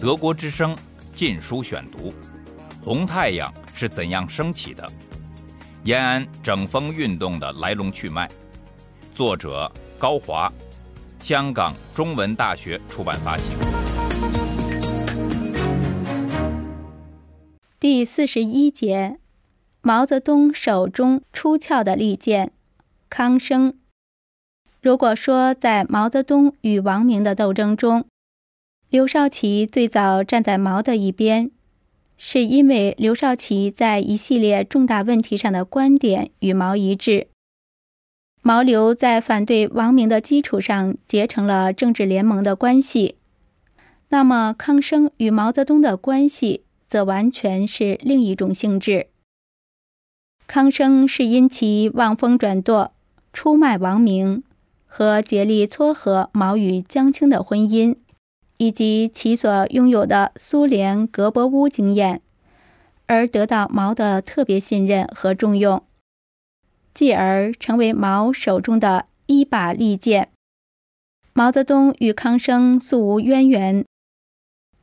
德国之声《禁书选读》：红太阳是怎样升起的？延安整风运动的来龙去脉。作者高华，香港中文大学出版发行。第四十一节：毛泽东手中出鞘的利剑——康生。如果说在毛泽东与王明的斗争中，刘少奇最早站在毛的一边，是因为刘少奇在一系列重大问题上的观点与毛一致。毛刘在反对王明的基础上结成了政治联盟的关系。那么，康生与毛泽东的关系则完全是另一种性质。康生是因其望风转舵，出卖王明，和竭力撮合毛与江青的婚姻。以及其所拥有的苏联格伯乌经验，而得到毛的特别信任和重用，继而成为毛手中的一把利剑。毛泽东与康生素无渊源。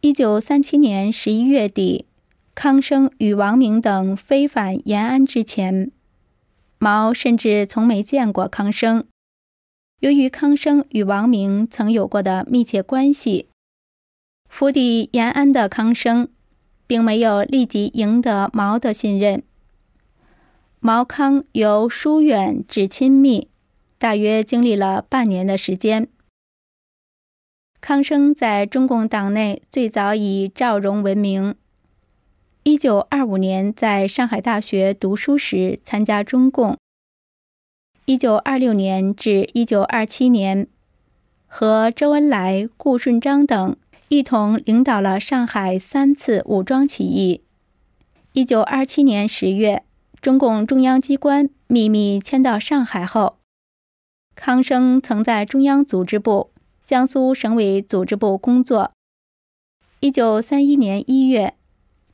一九三七年十一月底，康生与王明等飞返延安之前，毛甚至从没见过康生。由于康生与王明曾有过的密切关系。府邸延安的康生，并没有立即赢得毛的信任。毛康由疏远至亲密，大约经历了半年的时间。康生在中共党内最早以赵荣闻名。一九二五年在上海大学读书时参加中共。一九二六年至一九二七年，和周恩来、顾顺章等。一同领导了上海三次武装起义。一九二七年十月，中共中央机关秘密迁到上海后，康生曾在中央组织部、江苏省委组织部工作。一九三一年一月，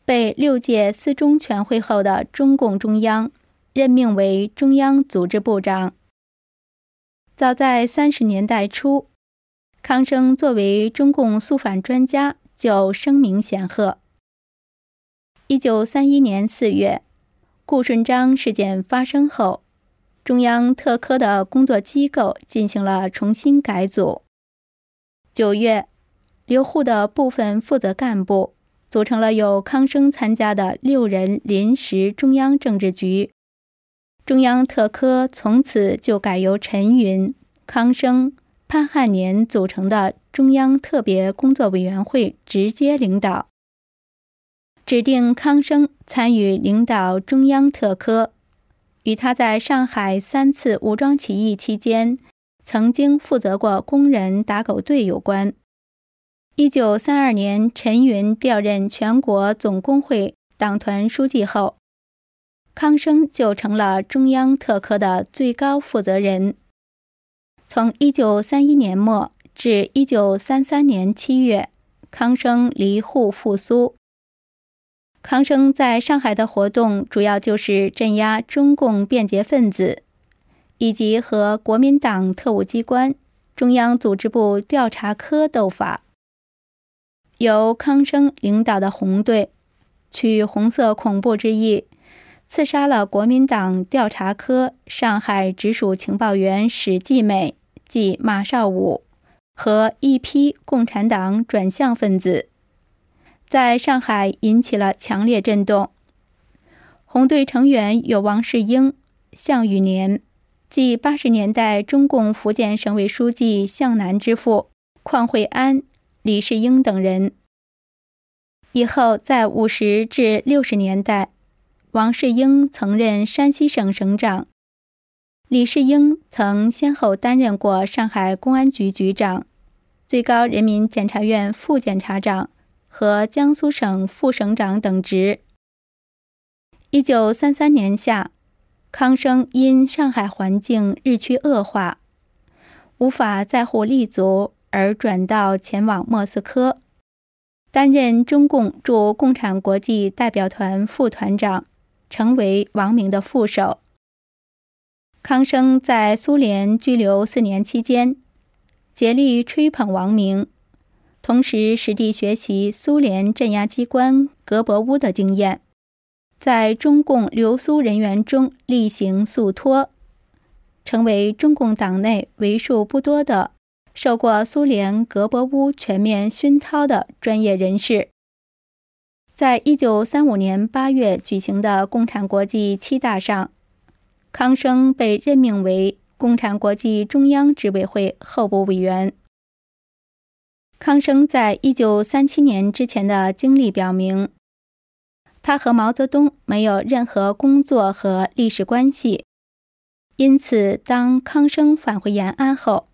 被六届四中全会后的中共中央任命为中央组织部长。早在三十年代初。康生作为中共肃反专家，就声名显赫。一九三一年四月，顾顺章事件发生后，中央特科的工作机构进行了重新改组。九月，刘沪的部分负责干部组成了有康生参加的六人临时中央政治局，中央特科从此就改由陈云、康生。潘汉年组成的中央特别工作委员会直接领导，指定康生参与领导中央特科，与他在上海三次武装起义期间曾经负责过工人打狗队有关。一九三二年，陈云调任全国总工会党团书记后，康生就成了中央特科的最高负责人。从一九三一年末至一九三三年七月，康生离沪复苏。康生在上海的活动主要就是镇压中共变节分子，以及和国民党特务机关、中央组织部调查科斗法。由康生领导的红队，取红色恐怖之意，刺杀了国民党调查科上海直属情报员史继美。即马绍武和一批共产党转向分子，在上海引起了强烈震动。红队成员有王世英、项羽年，即八十年代中共福建省委书记向南之父邝惠安、李世英等人。以后在五十至六十年代，王世英曾任山西省省长。李世英曾先后担任过上海公安局局长、最高人民检察院副检察长和江苏省副省长等职。一九三三年夏，康生因上海环境日趋恶化，无法在沪立足，而转到前往莫斯科，担任中共驻共产国际代表团副团长，成为王明的副手。康生在苏联拘留四年期间，竭力吹捧王明，同时实地学习苏联镇压机关格博乌的经验，在中共留苏人员中例行肃托，成为中共党内为数不多的受过苏联格博乌全面熏陶的专业人士。在一九三五年八月举行的共产国际七大上，康生被任命为共产国际中央执委会候补委员。康生在一九三七年之前的经历表明，他和毛泽东没有任何工作和历史关系。因此，当康生返回延安后，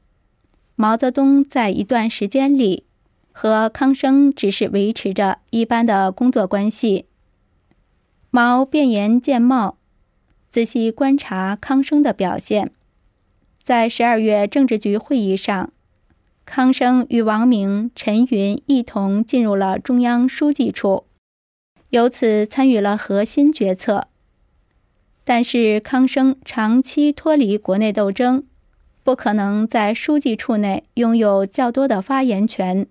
毛泽东在一段时间里和康生只是维持着一般的工作关系。毛变颜见貌，仔细观察康生的表现，在十二月政治局会议上。康生与王明、陈云一同进入了中央书记处，由此参与了核心决策。但是康生长期脱离国内斗争，不可能在书记处内拥有较多的发言权。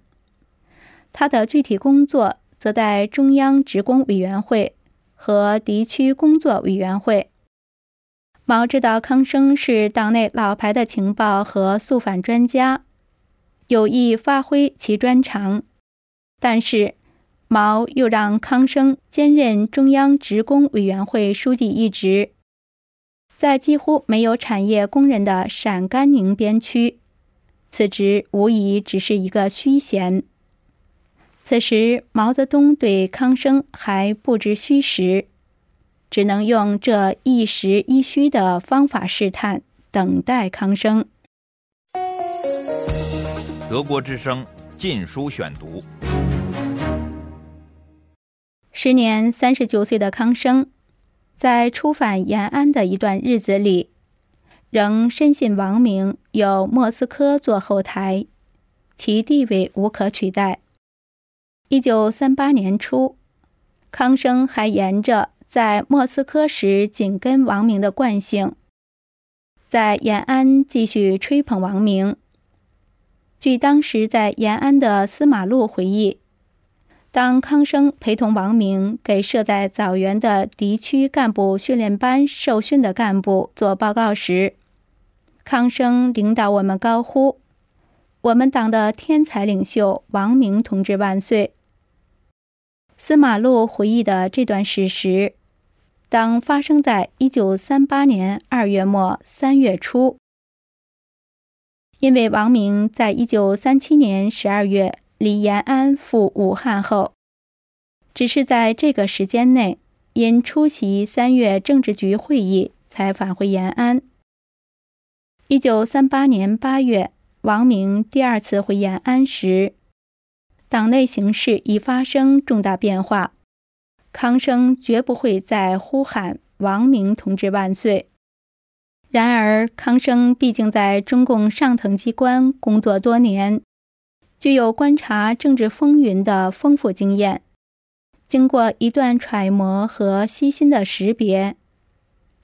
他的具体工作则在中央职工委员会和敌区工作委员会。毛知道康生是党内老牌的情报和肃反专家。有意发挥其专长，但是毛又让康生兼任中央职工委员会书记一职，在几乎没有产业工人的陕甘宁边区，此职无疑只是一个虚衔。此时毛泽东对康生还不知虚实，只能用这一实一虚的方法试探，等待康生。德国之声《禁书选读》。时年三十九岁的康生，在出返延安的一段日子里，仍深信王明有莫斯科做后台，其地位无可取代。一九三八年初，康生还沿着在莫斯科时紧跟王明的惯性，在延安继续吹捧王明。据当时在延安的司马禄回忆，当康生陪同王明给设在枣园的敌区干部训练班受训的干部做报告时，康生领导我们高呼：“我们党的天才领袖王明同志万岁！”司马禄回忆的这段史实，当发生在一九三八年二月末三月初。因为王明在一九三七年十二月离延安赴武汉后，只是在这个时间内因出席三月政治局会议才返回延安。一九三八年八月，王明第二次回延安时，党内形势已发生重大变化，康生绝不会再呼喊“王明同志万岁”。然而，康生毕竟在中共上层机关工作多年，具有观察政治风云的丰富经验。经过一段揣摩和细心的识别，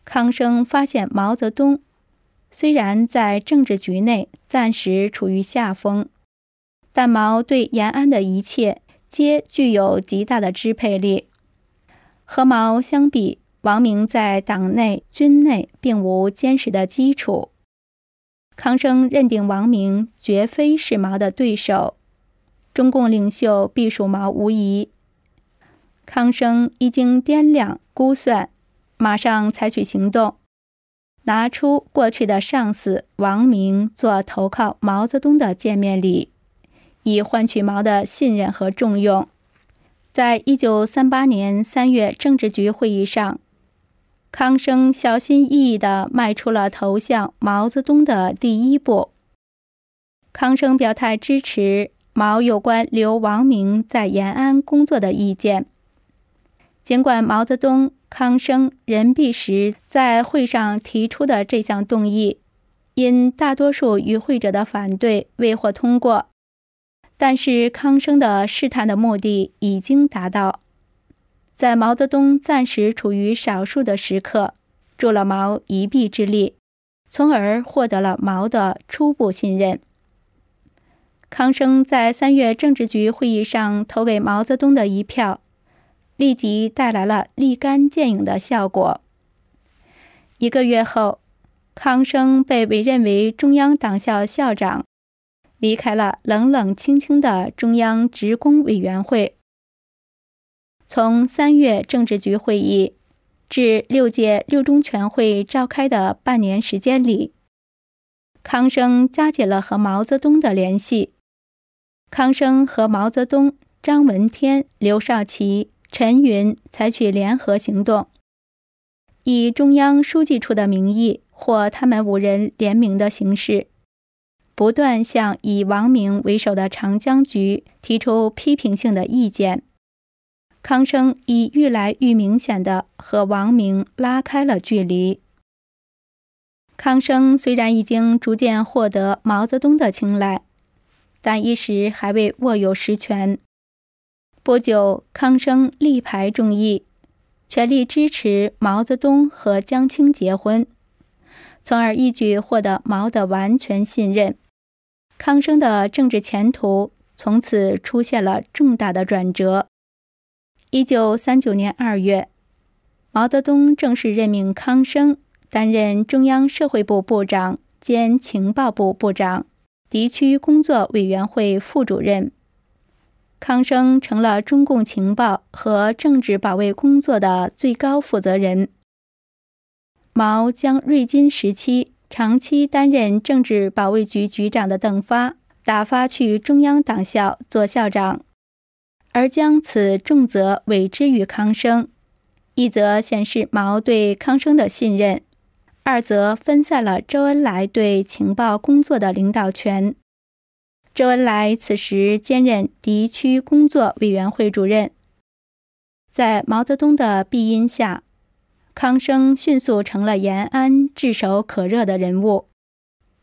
康生发现毛泽东虽然在政治局内暂时处于下风，但毛对延安的一切皆具有极大的支配力。和毛相比，王明在党内、军内并无坚实的基础。康生认定王明绝非是毛的对手，中共领袖必属毛无疑。康生一经掂量估算，马上采取行动，拿出过去的上司王明做投靠毛泽东的见面礼，以换取毛的信任和重用。在一九三八年三月政治局会议上。康生小心翼翼地迈出了投向毛泽东的第一步。康生表态支持毛有关留王明在延安工作的意见。尽管毛泽东、康生、任弼时在会上提出的这项动议，因大多数与会者的反对未获通过，但是康生的试探的目的已经达到。在毛泽东暂时处于少数的时刻，助了毛一臂之力，从而获得了毛的初步信任。康生在三月政治局会议上投给毛泽东的一票，立即带来了立竿见影的效果。一个月后，康生被委任为中央党校校长，离开了冷冷清清的中央职工委员会。从三月政治局会议至六届六中全会召开的半年时间里，康生加紧了和毛泽东的联系。康生和毛泽东、张闻天、刘少奇、陈云采取联合行动，以中央书记处的名义或他们五人联名的形式，不断向以王明为首的长江局提出批评性的意见。康生已愈来愈明显的和王明拉开了距离。康生虽然已经逐渐获得毛泽东的青睐，但一时还未握有实权。不久，康生力排众议，全力支持毛泽东和江青结婚，从而一举获得毛的完全信任。康生的政治前途从此出现了重大的转折。一九三九年二月，毛泽东正式任命康生担任中央社会部部长兼情报部部长、敌区工作委员会副主任。康生成了中共情报和政治保卫工作的最高负责人。毛将瑞金时期长期担任政治保卫局局长的邓发打发去中央党校做校长。而将此重责委之于康生，一则显示毛对康生的信任，二则分散了周恩来对情报工作的领导权。周恩来此时兼任敌区工作委员会主任，在毛泽东的庇荫下，康生迅速成了延安炙手可热的人物。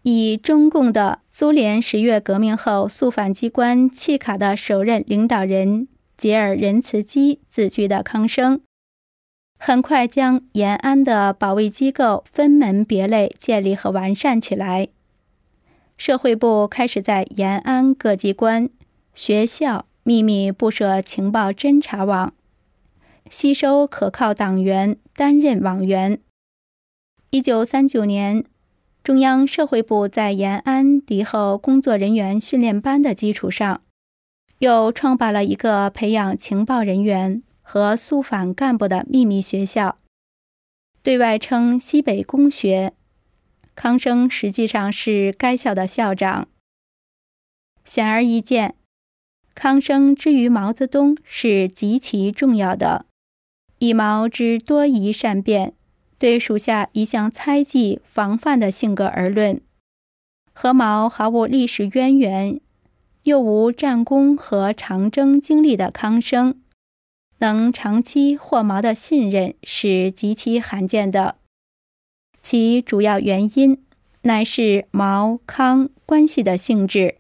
以中共的苏联十月革命后肃反机关契卡的首任领导人吉尔任茨基自居的康生，很快将延安的保卫机构分门别类建立和完善起来。社会部开始在延安各机关、学校秘密布设情报侦察网，吸收可靠党员担任网员。一九三九年。中央社会部在延安敌后工作人员训练班的基础上，又创办了一个培养情报人员和肃反干部的秘密学校，对外称西北工学。康生实际上是该校的校长。显而易见，康生之于毛泽东是极其重要的。以毛之多疑善变。对属下一向猜忌防范的性格而论，和毛毫无历史渊源，又无战功和长征经历的康生，能长期获毛的信任是极其罕见的。其主要原因乃是毛康关系的性质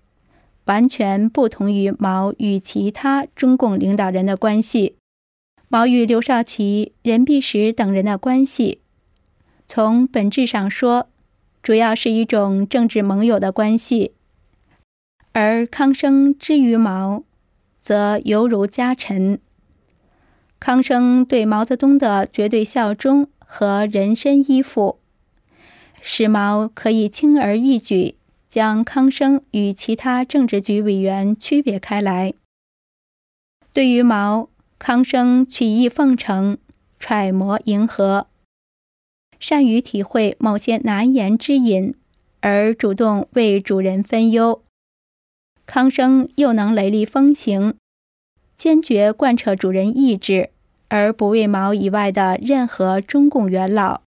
完全不同于毛与其他中共领导人的关系，毛与刘少奇、任弼时等人的关系。从本质上说，主要是一种政治盟友的关系；而康生之于毛，则犹如家臣。康生对毛泽东的绝对效忠和人身依附，使毛可以轻而易举将康生与其他政治局委员区别开来。对于毛，康生曲意奉承，揣摩迎合。善于体会某些难言之隐，而主动为主人分忧。康生又能雷厉风行，坚决贯彻主人意志，而不为毛以外的任何中共元老，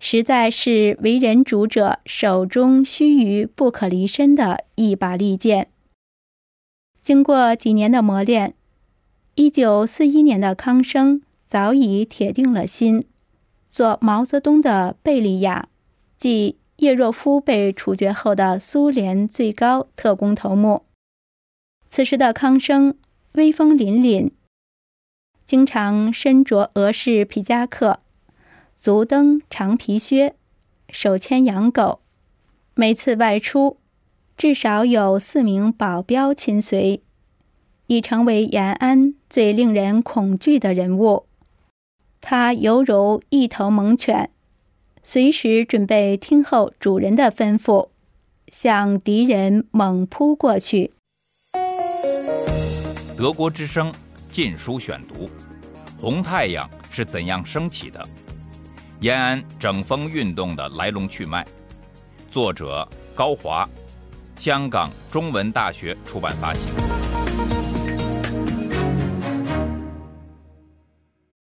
实在是为人主者手中须臾不可离身的一把利剑。经过几年的磨练，一九四一年的康生早已铁定了心。做毛泽东的贝利亚，即叶若夫被处决后的苏联最高特工头目。此时的康生威风凛凛，经常身着俄式皮夹克，足蹬长皮靴，手牵羊狗。每次外出，至少有四名保镖亲随，已成为延安最令人恐惧的人物。他犹如一头猛犬，随时准备听候主人的吩咐，向敌人猛扑过去。德国之声《禁书选读》：红太阳是怎样升起的？延安整风运动的来龙去脉。作者高华，香港中文大学出版发行。